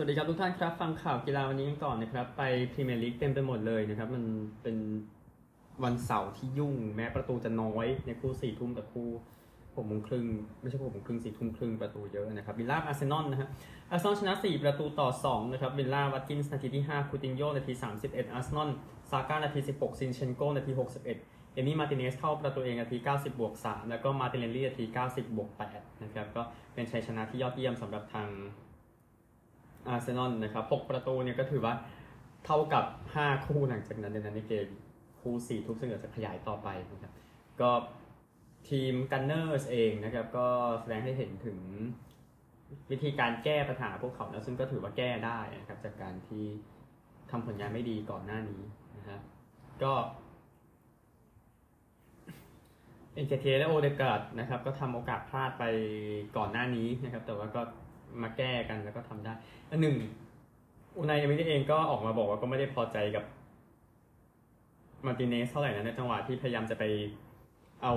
วัสดีครับทุกท่านครับ ฟังข่าวกีฬาวันนี้กันก่อนนะครับ ไปพรีเมียร์ลีกเต็มไปหมดเลยนะครับ มันเป็นวันเสาร์ที่ยุ่ง แม้ประตูจะน้อยในคู่สี่ทุ่มแต่คู่หกโมงครึ่งไม่ใช่หกโมงครึ่งสี่ทุ่มครึ่งประตูเยอะนะครับวิลล่าอาร์เซนอลนะฮะอาร์เซนอลชนะ 4 ประตูต่อ 2 นะครับวิลล่าวัตกินส์นาทีที่ 5 คูตินโยนาที 31 อาร์เซนอลซาก้านาที 16 ซินเชนโกนาที 61 เอมี่มาร์ติเนซเข้าประตูเองนาที 90 บวก 3 แล้วก็มาร์ติเนลลี่นาที 90 บวก 8 นะครับก็เป็นชัยชนะที่ยอดเยี่ยมสำหรับทาง อาร์เซนอลนะครับ6ประตูเนี่ยก็ถือว่าเท่ากับ 5 คู่หลังจากนั้นในนั้นในเกมคู่4ทุกซึ่งเดี๋ยวจะขยายต่อไปนะครับก็ทีมกันเนอร์สเองนะครับก็แสดงให้เห็นถึงวิธีการแก้ปัญหาพวกเขาแล้วซึ่งก็ถือว่าแก้ได้นะครับจากการที่ทำผลงานไม่ดีก่อนหน้านี้นะครับก็เอ็นเคเทียห์และโอเดการ์ดนะครับก็ทำโอกาสพลาดไปก่อนหน้านี้นะครับแต่ว่าก็ มาแก้กันแล้วก็ทำได้ อันหนึ่งอูไนเอเมรี่เองก็ออกมาบอกว่าก็ไม่ได้พอใจกับมาร์ติเนซเท่าไหร่นะในจังหวะที่พยายามจะไปเอา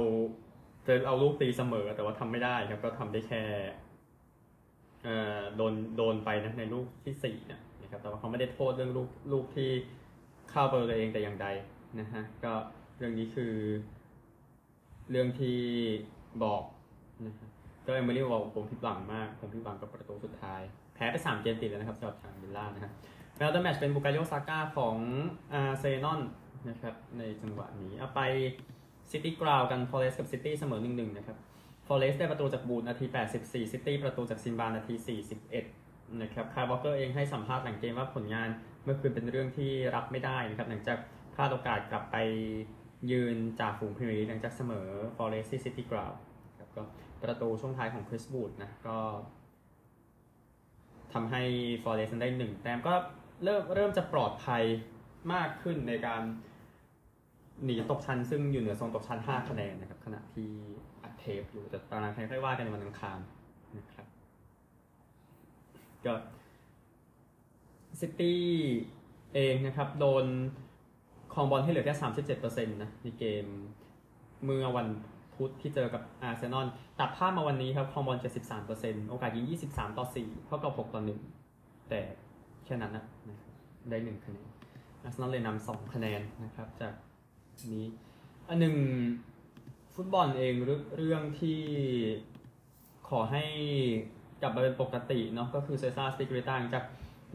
จะเอาลูกตีเสมอ แต่ว่าทำไม่ได้ครับก็ทำได้แค่เอ่อโดนโดนไปนะในลูกที่สี่นะนะครับ แต่ว่าเขาไม่ได้โทษเรื่องลูกลูกที่เข้าประตูตัวเองแต่อย่างใดนะฮะก็เรื่องนี้คือ เรื่องที่บอกนะฮะ ก็เอเมรี่บอกผมผิดหวังมาก ผมผิดหวังกับประตูสุดท้าย แพ้ไปสามเกมติดแล้วนะครับสำหรับทางวิลล่านะครับแล้ว the match เป็นบูกาโย่ซาก้าของอาร์เซนอลนะครับในจังหวะนี้เอาไปซิตี้กราวด์กันฟอเรสต์กับซิตี้เสมอ1-1นะครับฟอเรสต์ได้ประตูจากวู้ดนาที 84 ซิตี้ประตูจากซิลวานาที 41 นะครับไคล์วอล์คเกอร์เองให้สัมภาษณ์หลังเกมว่าผลงานเมื่อคืนเป็นเรื่องที่รับไม่ได้นะครับหลังจากพลาดโอกาสกลับไปยืนจ่าฝูงพรีเมียร์ลีกหลังจากเสมอฟอเรสต์ที่ซิตี้กราวด์ครับก็ ประตูช่วงท้ายของคริสวู้ดนะก็ทำให้ฟอเรสต์ได้หนึ่งแต้มก็เริ่มเริ่มจะปลอดภัยมากขึ้นในการหนีตกชั้นซึ่งอยู่เหนือโซนตกชั้น 5 คะแนนนะครับ ขณะที่อัดเทปอยู่แต่ตารางคะแนนค่อยว่ากันวันอังคารนะครับก็ซิตี้เองนะครับ โดนครองบอลให้เหลือแค่ 37%นะในเกมเมื่อวัน พุธที่เจอกับอาร์เซนอลตัดภาพมาวันนี้ครับครองบอล 73%โอกาสยิง 23 ต่อ 4 เข้ากรอบ 6 ต่อ 1 แต่แค่นั้นนะได้ 1 คะแนนอาร์เซนอลเลยนำ2 คะแนนนะครับ จากนี้ อันหนึ่งฟุตบอลเองเรื่องที่ขอให้กลับมาเป็นปกติเนาะก็คือเซซ่าสติกริต้าจาก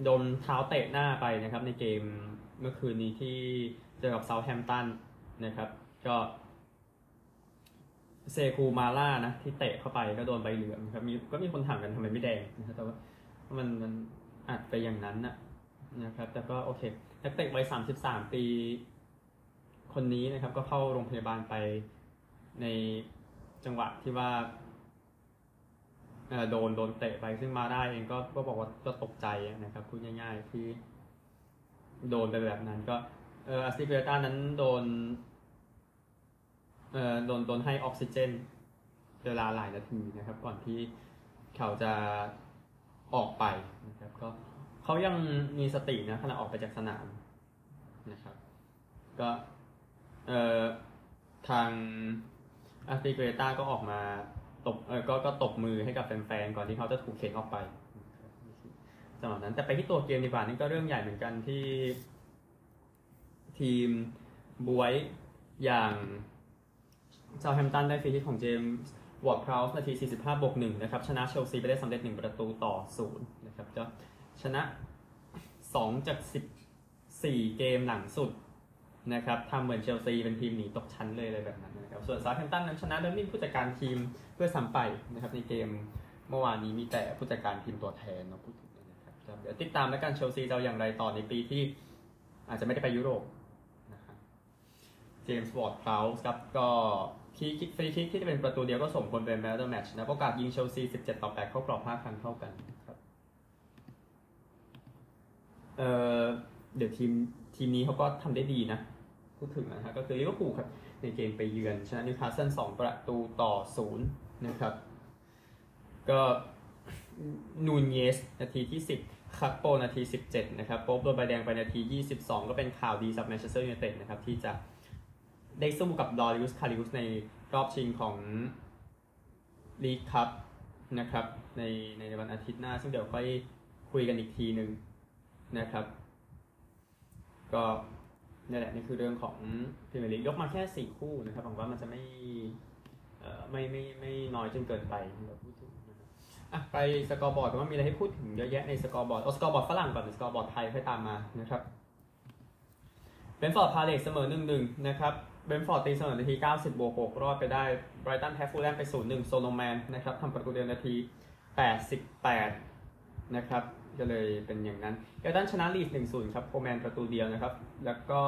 โดนเท้าเตะหน้าไปนะครับ ในเกมเมื่อคืนนี้ที่เจอกับเซาท์แฮมตันนะครับ ก็ เซคูมาล่านะ ที่เตะเข้าไปก็โดนใบเหลืองครับมีก็มีคนถามกันทำไมไม่แดงนะครับแต่ว่ามันมันอาจไปอย่างนั้นนะนะครับ แต่ก็โอเคนักเตะวัยสามสิบสามปี คนนี้นะครับ ก็เข้าโรงพยาบาลไปในจังหวะที่ว่าโดนโดนเตะไปซึ่งมาได้เองก็ก็บอกว่าก็ตกใจนะครับพูดง่าย ๆ ที่โดนไปแบบนั้น ก็เอออาซิเบต้านั้นโดน เอ่อโดนโดนให้ออกซิเจนเวลาหลายนาทีนะครับ ก่อนที่เขาจะออกไปนะครับ ก็เขายังมีสตินะขณะออกไปจากสนามนะครับ ก็เอ่อทางอาร์ติเกรต้าก็ออกมาตบเออก็ก็ตบมือให้กับแฟนๆก่อนที่เขาจะถูกเข็นออกไปสำหรับนั้นแต่ไปที่ตัวเกมดีกว่านี่ก็เรื่องใหญ่เหมือนกันที่ทีมบวยอย่าง เซาแธมป์ตันได้ฟรีคิกของเจมส์วอร์ดพราวส์นาที 45 บวก1นะครับ ชนะเชลซีไปได้สำเร็จ 1 ประตูต่อ 0 นะครับก็ชนะ 2 จาก 14 เกมหลังสุดนะครับทำเหมือนเชลซีเป็นทีมหนีตกชั้นเลยอะไรแบบนั้นนะครับ ส่วนเซาแธมป์ตันนั้นชนะโดยไมมีผู้จัดการทีมเพื่อสัมไปนะครับในเกมเมื่อวานนี้มีแต่ผู้จัดการทีมตัวแทนเนาะพูดถึงนะครับเดี๋ยวติดตามแล้วกันเชลซีจะอย่างไรต่อในปีที่อาจจะไม่ได้ไปยุโรปนะครับเจมส์วอร์ดพราวส์ครับก็ คีคิกฟรีคิกที่จะเป็นประตูเดียวก็สมควรเป็น man of the match นะโอกาสยิงเชลซี 17 ต่อ 8 เข้ากรอบ 5 ครั้งเท่ากันครับเอ่อเดี๋ยวทีมทีมนี้เขาก็ทำได้ดีนะ พูดถึงนะฮะก็คือลิเวอร์พูลครับ ในเกมไปเยือนชนะนิวคาสเซิล2ประตูต่อ 0 นะครับ ก็นูนเยส นาทีที่ 10 คักโปนาที 17 นะครับโป๊บโดนใบแดงไปนาที 22 ก็เป็นข่าวดีสำหรับแมนเชสเตอร์ยูไนเต็ดนะครับที่จะ ได้สู้กับดอริอุสคาริอุสในรอบชิงของลีกคัพนะครับ ในในวันอาทิตย์หน้า ซึ่งเดี๋ยวค่อยคุยกันอีกทีหนึ่งนะครับ ก็นี่แหละนี่คือเรื่องของพรีเมียร์ลีกยกมาแค่สี่คู่นะครับหวังว่ามันจะไม่ไม่ไม่ไม่น้อยจนเกินไปเราพูดถึงนะครับอะไป scoreboard กันว่ามีอะไรให้พูดถึงเยอะแยะใน scoreboard เอา scoreboard ฝรั่งก่อนหรือ scoreboard ไทยค่อยตามมานะครับเบรนท์ฟอร์ดพาเลซเสมอหนึ่งหนึ่งนะครับ เบรนท์ฟอร์ดตีเสมอนาที 90 บวก6รอดไปได้ไบรท์ตันแพ้ฟูแล่มไป 0-1 โซโลมอนนะครับทำประตูเดียวนาที 88 นะครับ ก็เลยเป็นอย่างนั้นเอฟเวอร์ตันชนะลีดส์1-0 ครับโคลแมนประตูเดียวนะครับ แล้วก็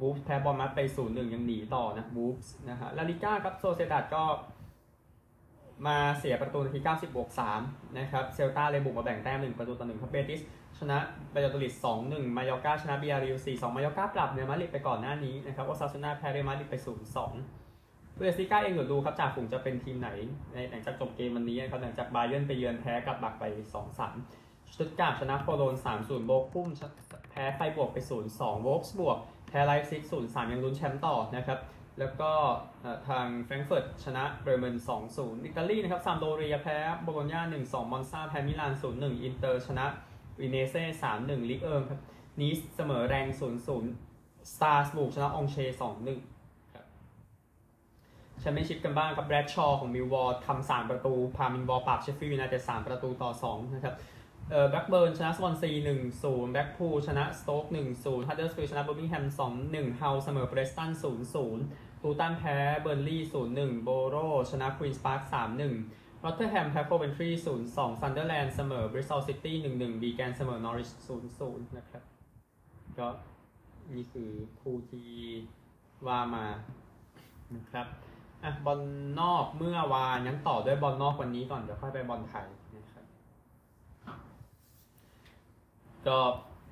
วูล์ฟส์แพ้บอร์นมัธไป 0-1 ยังหนีต่อนะวูฟส์นะฮะลาลิก้าครับโซเซียดาดก็มาเสียประตูนาที 90 บวก 3 นะครับ เซลตาเลยบุกมาแบ่งแต้ม 1 ประตูต่อ1ครับเบติส ชนะบายาโดลิด2-1มายอร์กาชนะบียาร์เรอัล4-2มายอร์กาปราบเรอัลมาดริดไปก่อนหน้านี้นะครับโอซาซูน่าแพ้เรอัลมาดริดไป0-2บุนเดสลีกาเองเดี๋ยวดูครับจ่าฝูงจะเป็นทีมไหนในหลังจากจบเกมวันนี้นะครับหลังจากบาเยิร์นไปเยือนแพ้กับกลัดบัคไป2-3สตุตการ์ชนะโคโลญจน์3-0โบคุ่มแพ้ไฟรบวร์กไป0-2โวล์ฟสบวร์กแพ้ไลป์ซิก0-3ยังลุ้นแชมป์ต่อนะครับแล้วก็ทางแฟรงก์เฟิร์ตชนะเบรเมน2-0 อิตาลีนะครับซามโดเรียแพ้โบโลญญา1-2 มอนซาแพ้มิลาน 0-1 อินเตอร์ชนะ อูดิเนเซ่3-1ลีกเอิงครับนีสเสมอแร็งส์0-0สตราส์บูร์กชนะอองเช่ร์2-1ครับแชมเปี้ยนชิพกันบ้างครับแบรดชอของมิลล์วอลล์ทำ3ประตู พามิลล์วอลล์ปราบเชฟฟิลด์ยูไนเต็ด3ประตูต่อ2นะครับเอ่อแบล็กเบิร์นชนะสวอนซีหนึ่งศูนย์แบล็กพูลชนะสโต๊กหนึ่งศูนย์ฮัตเดอร์สฟิลชนะเบอร์มิงแฮมสองหนึ่งฮัลล์เสมอเพรสตันศูนย์ศูนย์ลูตันแพ้เบิร์นลีย์ศูนย์หนึ่งโบโรชนะควีนส์พาร์คสามหนึ่ง รอตเทอร์แฮมแพ้โคเวนทรีศูนย์สองซันเดอร์แลนด์เสมอบริสตอลซิตี้หนึ่งหนึ่งวีแกนเสมอนอริชศูนย์ศูนย์นะครับ ก็นี่คือคู่ที่ว่ามานะครับอะบอลนอกเมื่อวานยังต่อด้วยบอลนอกวันนี้ก่อนเดี๋ยวค่อยไปบอลไทยนะครับก็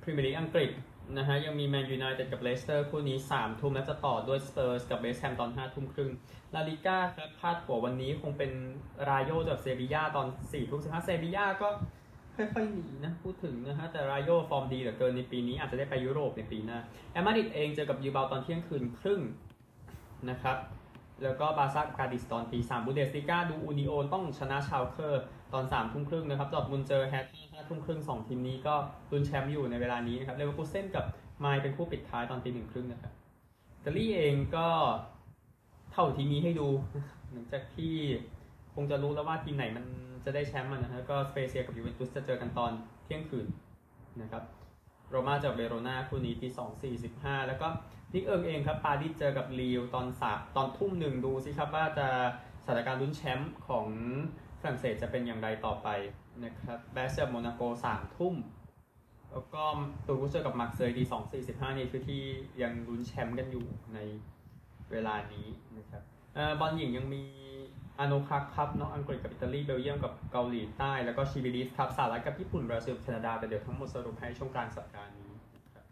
พรีเมียร์ลีกอังกฤษ นะฮะยังมีแมนยูไนเต็ดกับเลสเตอร์คู่นี้ 3 ทุ่มแล้วจะต่อด้วยสเปอร์สกับเวสต์แฮมตอน 5 ทุ่มครึ่งลาลิก้าครับพาดหัววันนี้คงเป็นรายโยกับเซบียาตอน4ทุ่ม15เซบียาก็ค่อยๆหนีนะ พูดถึงนะฮะ แต่รายโยฟอร์มดีเหลือเกินในปีนี้อาจจะได้ไปยุโรปในปีหน้าแอตมาดริดเองเจอกับบิลเบาตอนเที่ยงคืนครึ่งนะครับแล้วก็บาซ่ากับกาดิสตอนตีสามบุนเดสลีกาดูอูนิโอนต้องชนะชาวเคอร์ ตอนสามทุ่มครึ่งนะครับดอร์ทมุนด์เจอแฮร์ธาห้าทุ่มครึ่งสองทีมนี้ก็ลุ้นแชมป์อยู่ในเวลานี้นะครับเลเวอร์คูเซนกับไมนซ์เป็นคู่ปิดท้ายตอนตีหนึ่งครึ่งนะครับอิตาลีเองก็เท่าทีมนี้ให้ดูหลังจากที่คงจะรู้แล้วว่าทีมไหนมันจะได้แชมป์มันนะฮะก็สเปเซียกับยูเวนตุสจะเจอกันตอนเที่ยงคืนนะครับโรม่าเจอเวโรนาคู่นี้ตีสองสี่สิบห้าแล้วก็ลีกเอิงเองครับปารีสเจอกับลีลล์ตอนสามตอนทุ่มหนึ่งดูสิครับว่าจะสถานการณ์ลุ้นแชมป์ของ ฝรั่งเศสจะเป็นอย่างไรต่อไปนะครับแบรสต์เจอโมนาโกสามทุ่มแล้วก็ตูลูสเจอกับมาร์กเซย์ตีสองสี่สิบห้านี่คือที่ยังลุ้นแชมป์กันอยู่ในเวลานี้นะครับเอ่อบอลหญิงยังมีอาร์โนลด์คลาร์กคัพครับเนาะอังกฤษกับอิตาลีเบลเยียมกับเกาหลีใต้แล้วก็ชีบีลีฟส์ครับสหรัฐกับญี่ปุ่นบราซิลแคนาดาแต่เดี๋ยวทั้งหมดสรุปให้ช่วงกลางสัปดาห์นี้ครับ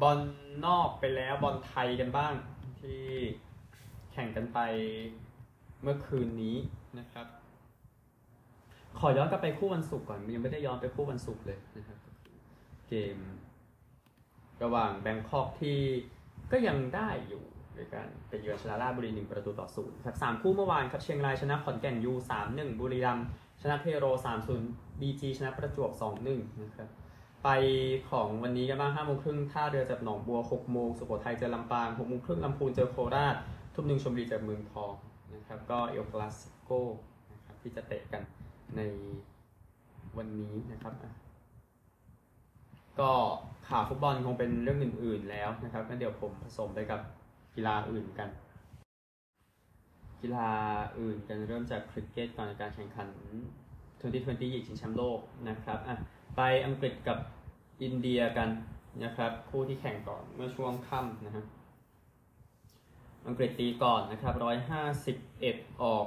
บอลนอกไปแล้วบอลไทยกันบ้างที่แข่งกันไปเมื่อคืนนี้นะครับ ขอย้อนกลับไปคู่วันศุกร์ก่อนยังไม่ได้ย้อนไปคู่วันศุกร์เลยนะครับ เกม ระหว่างแบงคอกที่ก็ยังได้อยู่โดยการไปเยือนชนะราชบุรีหนึ่งประตูต่อศูนย์ครับสามคู่เมื่อวานครับเชียงรายชนะขอนแก่นยูสามหนึ่งบุรีรัมย์ชนะเทโรสามศูนย์บีจีชนะประจวบสองหนึ่งนะครับไปของวันนี้กันบ้างห้าโมงครึ่งท่าเรือจากหนองบัวหกโมงสุโขทัยเจอลำปางหกโมงครึ่งลำพูนเจอโคราช ทุ่มหนึ่งชมบุรีเจอเมืองทองนะครับก็เอลคลาสโกนะครับที่จะเตะกัน ในวันนี้นะครับ ก็ข่าวฟุตบอลคงเป็นเรื่องอื่น ๆ แล้วนะครับงั้นเดี๋ยวผมผสมไปกับกีฬาอื่นกัน กีฬาอื่นกันเริ่มจากคริกเก็ตก่อนในการแข่งขัน 2020หญิงชิงแชมป์โลกนะครับอะไปอังกฤษกับอินเดียกันนะครับคู่ที่แข่งก่อนเมื่อช่วงค่ำนะฮะอังกฤษตีก่อนนะครับ151 ออก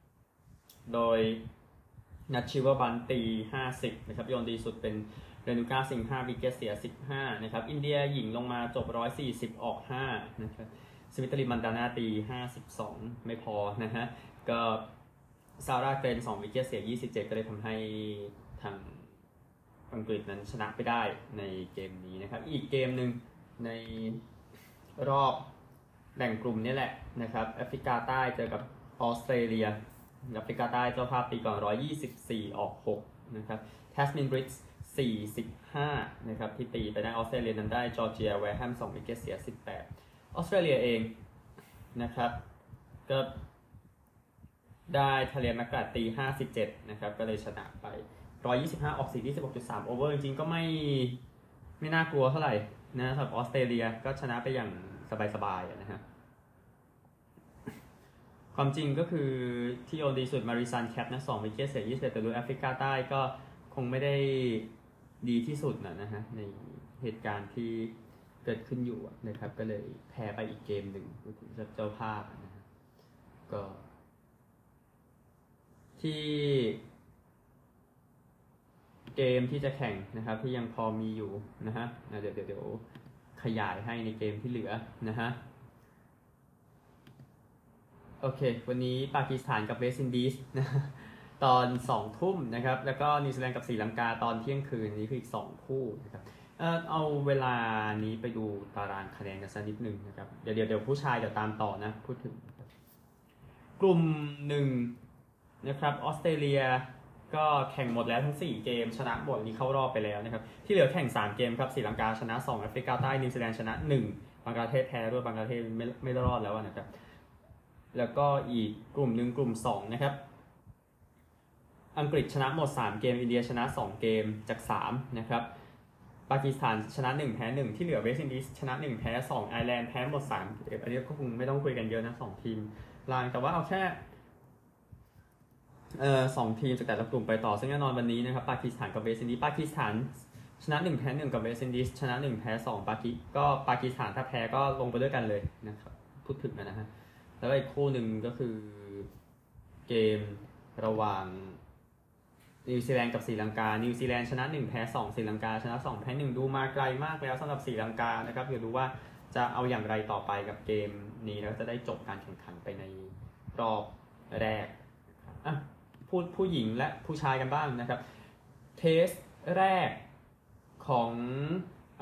7 โดย นัทชิวบันตี 50 นะครับ โยนดีสุดเป็นเรนูก้าสิง5วิกเกตเสีย 15 นะครับ อินเดียหญิงลงมาจบ 140 ออก 5 นะครับสวิตเตอร์ลินมันดานาตี 52 ไม่พอนะฮะ ก็ซาราห์เกล็นน์2 wicket เสีย 27 ก็เลยทำให้ทางอังกฤษนั้นชนะไปได้ในเกมนี้นะครับ อีกเกมหนึ่งในรอบแบ่งกลุ่มนี่แหละนะครับ แอฟริกาใต้เจอกับออสเตรเลีย แอฟริกาใต้เจ้าภาพตีก่อน 124 ออก 6 นะครับแทซมินบริตส์45 นะครับ ที่ตีไปได้ออสเตรเลียนั้นได้จอร์เจียแวร์แฮม2 wicket เสีย 18 ออสเตรเลียเองนะครับ ก็ได้ทาเลียแม็กกราธตี 57 นะครับ ก็เลยชนะไป 125 ออก 4 26.3 over จริงๆ ก็ไม่ไม่น่ากลัวเท่าไหร่นะสำหรับออสเตรเลียก็ชนะไปอย่างสบายๆนะฮะ ความจริงก็คือที่โยนดีสุดมาริซานแคปป์นะสอง wicket เสีย21แต่ดูแอฟริกาใต้ก็คงไม่ได้ดีที่สุดนะนะฮะในเหตุการณ์ที่เกิดขึ้นอยู่นะครับ ก็เลยแพ้ไปอีกเกมหนึ่งถึงจะเจ้าภาพนะฮะก็ ที่ เกมที่จะแข่งนะครับ ที่ยังพอมีอยู่นะฮะเดี๋ยวเดี๋ยวขยายให้ในเกมที่เหลือนะฮะ โอเค วันนี้ปากีสถานกับเวสต์อินดีสนะตอนสองทุ่มนะครับ แล้วก็นิวซีแลนด์กับศรีลังกาตอนเที่ยงคืนนี้คืออีกสองคู่นะครับเออเอาเวลานี้ไปดูตารางคะแนนกันสักนิดหนึ่งนะครับ เดี๋ยวเดี๋ยวเดี๋ยวผู้ชายเดี๋ยวตามต่อนะ พูดถึง กลุ่มหนึ่งนะครับออสเตรเลียก็แข่งหมดแล้วทั้ง 4 เกม ชนะหมดนี้เข้ารอบไปแล้วนะครับ ที่เหลือแข่ง 3 เกมครับศรีลังกาชนะ2แอฟริกาใต้นิวซีแลนด์ชนะ 1บังกลาเทศแพ้ด้วยบังกลาเทศไม่ไม่รอดแล้วนะครับ แล้วก็อีกกลุ่มหนึ่งกลุ่ม 2 นะครับ อังกฤษชนะหมด 3 เกม อินเดียชนะ 2 เกมจาก 3 นะครับ ปากีสถานชนะ 1 แพ้ 1 ที่เหลือเวสต์อินดีสชนะ 1 แพ้ 2 ไอร์แลนด์แพ้หมด3เกมอันนี้ก็คงไม่ต้องคุยกันเยอะนะ 2 ทีมล่างแต่ว่าเอาแค่เอ่อสองทีมจากแต่ละกลุ่มไปต่อ ซึ่งแน่นอนวันนี้นะครับปากีสถานกับเวสต์อินดีสปากีสถานชนะ1แพ้1กับเวสต์อินดีสชนะ1แพ้2ปากีก็ปากีสถานถ้าแพ้ก็ลงไปด้วยกันเลยนะครับพูดถึงนะฮะ แล้วอีกคู่หนึ่งก็คือเกมระหว่างนิวซีแลนด์กับศรีลังกา นิวซีแลนด์ชนะ1แพ้2ศรีลังกา ชนะ2แพ้1ดูมาไกลมากแล้วสำหรับศรีลังกานะครับเดี๋ยวดูว่าจะเอาอย่างไรต่อไปกับเกมนี้แล้วจะได้จบการแข่งขันไปในรอบแรกอะพูดผู้หญิงและผู้ชายกันบ้างนะครับ Test แรกของ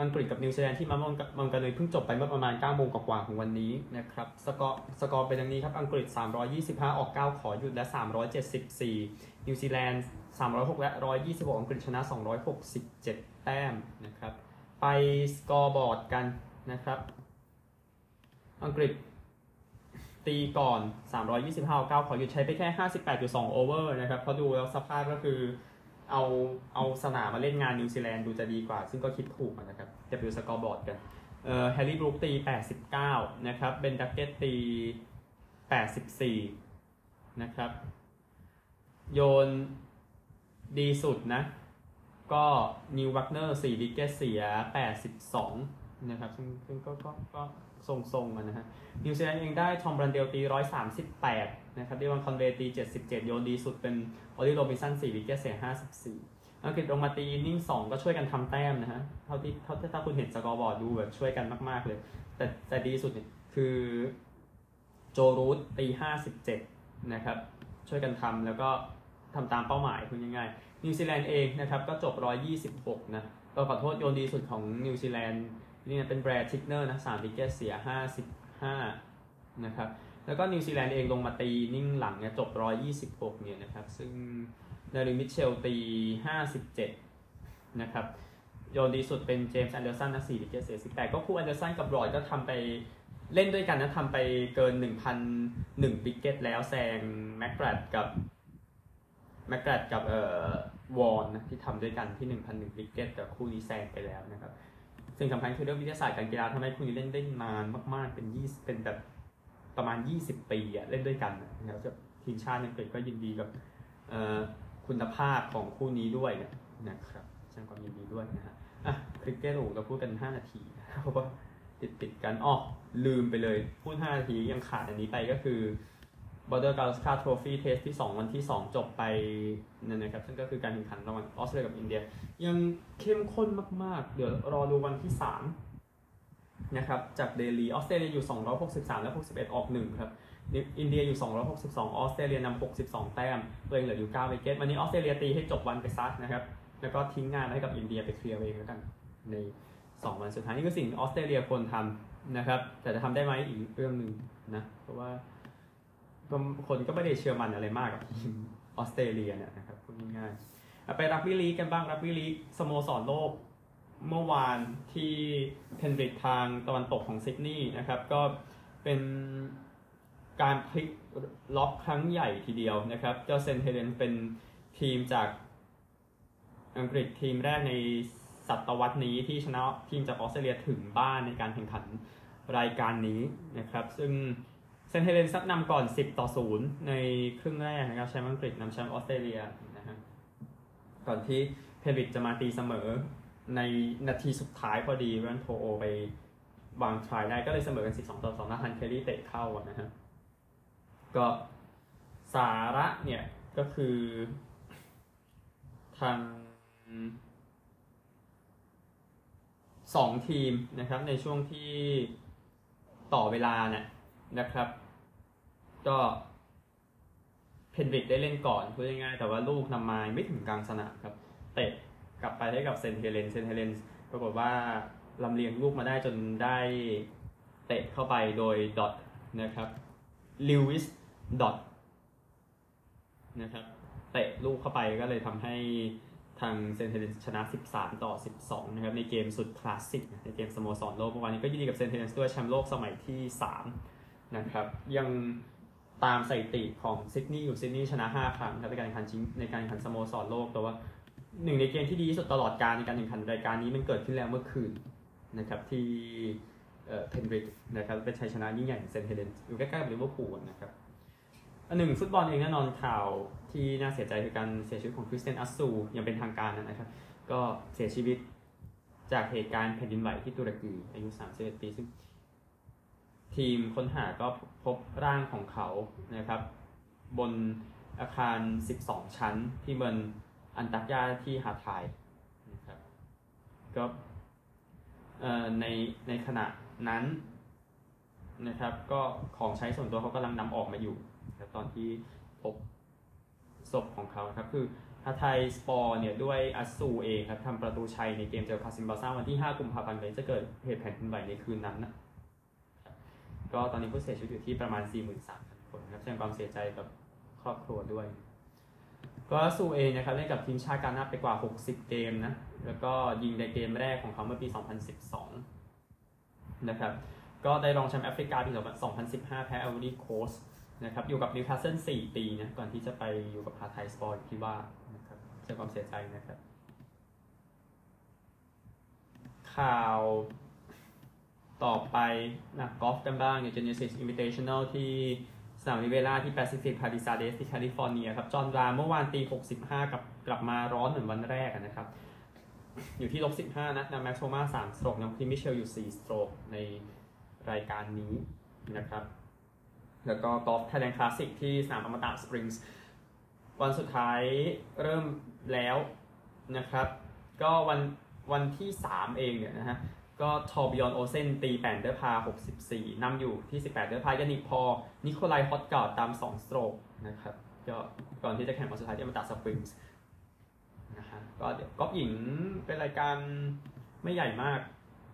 อังกฤษกับนิวซีแลนด์ที่เมาท์มองกานุยเพิ่งจบไปเมื่อประมาณ9โมงกว่าของวันนี้นะครับสกอร์สกอร์เป็นดังนี้ครับอังกฤษ 325 ออก 9 ขอหยุดและ 374 นิวซีแลนด์ 306 และ 126 อังกฤษชนะ 267 แต้มนะครับไป scoreboard กันนะครับ อังกฤษตีก่อน 325ออก9ขอหยุดใช้ไปแค่ 58.2 over นะครับเพราะดูแล้วสภาพก็คือเอาเอาสนามมาเล่นงานนิวซีแลนด์ดูจะดีกว่า ซึ่งก็คิดถูกนะ จะไปดู scoreboard กันเอ่อแฮร์รี่บรู๊คตี 89 นะครับเบนดักเก็ตตี 84 นะครับ โยนดีสุดนะ ก็นีลวากเนอร์4 wicket เสีย 82 นะครับ ซึ่งซึ่งก็ก็ก็ทรงๆกันนะฮะนิวซีแลนด์เองได้ทอมบลันเดลล์ตี 138 นะครับเดวอนคอนเวย์ตี 77 โยนดีสุดเป็นออลลี่โรบินสัน4 wicket เสีย 54 อังกฤษลงมาตี innings 2ก็ช่วยกันทำแต้มนะฮะ เท่าที่เท่าที่ถ้าคุณเห็น scoreboard ดูแบบช่วยกันมาก ๆเลย แต่แต่ดีสุดเนี่ยคือโจรูตตี57นะครับ ช่วยกันทำแล้วก็ทำตามเป้าหมายคุณง่ายๆนิวซีแลนด์เองนะครับก็จบ126นะก็ขอโทษโยนดีสุดของนิวซีแลนด์นี่เป็นแบลร์ทิกเนอร์นะ3 wicket เสีย55นะครับแล้วก็นิวซีแลนด์เองลงมาตี innings หลังเนี่ยจบ 126 เนี่ยนะครับ ซึ่ง แดริลมิตเชลล์ตี 57 นะครับ โยนดีสุดเป็นเจมส์แอนเดอร์สันนะ4 wicket เสีย18 ก็คู่แอนเดอร์สันกับบรอดก็ทำไปเล่นด้วยกันนะทำไปเกิน 1,001 wicket แล้วแซงแม็กแกรธกับแม็กแกรธกับเอ่อวอนนะที่ทำด้วยกันที่ 1,001วิกเกตแต่คู่นี้แซงไปแล้วนะครับสิ่งสำคัญคือเรื่องวิทยาศาสตร์การกีฬาทำให้คู่นี้เล่นได้นานมาก ๆ เป็น20เป็นแบบประมาณ 20 ปีอะเล่นด้วยกันนะครับทีมชาติอังกฤษก็ยินดีกับเอ่อ คุณภาพของคู่นี้ด้วยนะครับแสดงความยินดีด้วยนะฮะอะคริกเก็ตโอ้เราพูดกัน 5 นาทีเพราะว่าติดติดกันอ๋อลืมไปเลย พูด 5 นาทียังขาดอันนี้ไปก็คือ Border g a l s c a Trophy Test ที่ 2 วันที่ 2 จบไปนั่นนะครับซึ่งก็คือการแข่งขันระหว่างออสเตรเลียกับอินเดีย ยังเข้มข้นมาก ๆ เดี๋ยวรอดูวันที่ 3 นะครับ จากเดลีออสเตรเลียอยู่ 263 และ 61 ออก 1 ครับ อินเดียอยู่ 262 ออสเตรเลียนำ62 แต้มตัวเองเหลืออยู่9 wicket วันนี้ออสเตรเลียตีให้จบวันไปซัดนะครับ แล้วก็ทิ้งงานให้กับอินเดียไปเคลียร์เองแล้วกัน ใน 2 วันสุดท้ายนี่คือสิ่งออสเตรเลียควรทำนะครับ แต่จะทำได้ไหมอีกเรื่องหนึ่งนะ เพราะว่าคนก็ไม่ได้เชื่อมันอะไรมากกับทีมออสเตรเลียเนี่ยนะครับพูดง่ายๆไปรักบี้ลีกกันบ้างรักบี้ลีกสโมสรโลกเมื่อวานที่เพนริธทางตะวันตกของซิดนีย์นะครับ ก็เป็น การพลิกล็อกครั้งใหญ่ทีเดียวนะครับ เจ้าเซนต์เฮเลนส์เป็นทีมจากอังกฤษทีมแรกในศตวรรษนี้ที่ชนะทีมจากออสเตรเลียถึงบ้านในการแข่งขันรายการนี้นะครับ ซึ่งเซนต์เฮเลนส์ซัดนำก่อน 10 ต่อ 0 ในครึ่งแรกนะครับแชมป์อังกฤษนำแชมป์ออสเตรเลียนะฮะก่อนที่เพนริธจะมาตีเสมอในนาทีสุดท้ายพอดีไบรอันโทโอไปวาง try ได้ก็เลยเสมอกัน 12 ต่อ2แล้วนาธานเคลียรี่เตะเข้าอะนะฮะ ก็สาระเนี่ยก็คือทางสองทีมนะครับในช่วงที่ต่อเวลาเนี่ยนะครับ ก็เพนริธได้เล่นก่อนพูดง่ายๆแต่ว่าลูกนำมาไม่ถึงกลางสนามครับ เตะกลับไปให้กับเซนต์เฮเลนส์เซนต์เฮเลนส์ปรากฏว่าลำเลียงลูกมาได้จนได้เตะเข้าไปโดยดอดด์นะครับลูอิส ดอดด์นะครับเตะลูกเข้าไปก็เลยทำให้ทางเซนต์เฮเลนส์ชนะ 13 ต่อ 12 นะครับ ในเกมสุดคลาสสิก ในเกมสโมสรโลกเมื่อวานนี้ก็ยินดีกับเซนต์เฮเลนส์ด้วยแชมป์โลกสมัยที่ 3 นะครับ ยังตามสถิติของซิดนีย์อยู่ซิดนีย์ชนะ 5 ครั้งในการแข่งขันจริงในการแข่งขันสโมสรโลกแต่ว่าหนึ่งในเกมที่ดีที่สุดตลอดกาลในการแข่งขันรายการนี้มันเกิดขึ้นแล้วเมื่อคืนนะครับที่เพนริธนะครับเป็นชัยชนะยิ่งใหญ่ของเซนต์เฮเลนส์อยู่ใกล้ๆกับลิเวอร์พูลนะครับ อันหนึ่งฟุตบอลเองแน่นอนข่าวที่น่าเสียใจคือการเสียชีวิตของคริสเตียนอัตซูยังเป็นทางการนะครับ ก็เสียชีวิตจากเหตุการณ์แผ่นดินไหวที่ตุรกีอายุ 31 ปี ซึ่งทีมค้นหาก็พบร่างของเขานะครับ บนอาคาร 12 ชั้นที่เมืองอันตักยาที่หาทายนะครับก็ในในขณะนั้นนะครับ ก็ของใช้ส่วนตัวเขากำลังนำออกมาอยู่ ตอนที่พบศพของเขาครับคือฮาไทยสปอร์เนี่ยด้วยอัสซูเองครับทำประตูชัยในเกมเจอคาซิมบาซ่าวันที่ 5 กุมภาพันธ์เลยจะเกิดเหตุแผ่นดินไหวในคืนนั้นนะก็ตอนนี้ผู้เสียชีวิตอยู่ที่ประมาณ 43,000 คนครับแสดงความเสียใจกับครอบครัวด้วย อัตซูเองนะครับเล่นกับทีมชาติกานาไปกว่า 60 เกมนะแล้วก็ยิงในเกมแรกของเขาเมื่อปี 2012 นะครับก็ได้รองแชมป์แอฟริกาปี 2015 แพ้ไอวอรี่โคสต์ นะครับอยู่กับนิวคาสเซิล4ปีนะก่อนที่จะไปอยู่กับฮาไตย์สปอร์ที่ว่านะครับแสดงความเสียใจนะครับ ข่าวต่อไปนะกอล์ฟกันบ้างเนี่ย Genesis Invitational ที่สนามริเวียร่าที่ Pacific Palisades ที่แคลิฟอร์เนียครับ จอนราห์มเมื่อวานตี 65 กับกลับมาร้อนเหมือนวันแรกนะครับ อยู่ที่ลบ 15 นะนะแม็กซ์โฮมา3 stroke นะคีธมิตเชลล์อยู่ 4 stroke ในรายการนี้นะครับ แล้วก็กอล์ฟไทยแลนด์คลาสสิกที่สนามอมตะสปริงส์วันสุดท้ายเริ่มแล้วนะครับ ก็วันวันที่ 3 เองเนี่ยนะฮะ ก็ธอร์บยอร์นโอเลเซนตี8 under par 64นำอยู่ที่ 18 under par ยานนิคพอล นิโคไลฮอยการ์ดตาม 2 stroke นะครับ ก็ก่อนที่จะแข่งวันสุดท้ายที่อมตะสปริงส์นะฮะก็เดี๋ยวกอล์ฟหญิงเป็นรายการไม่ใหญ่มาก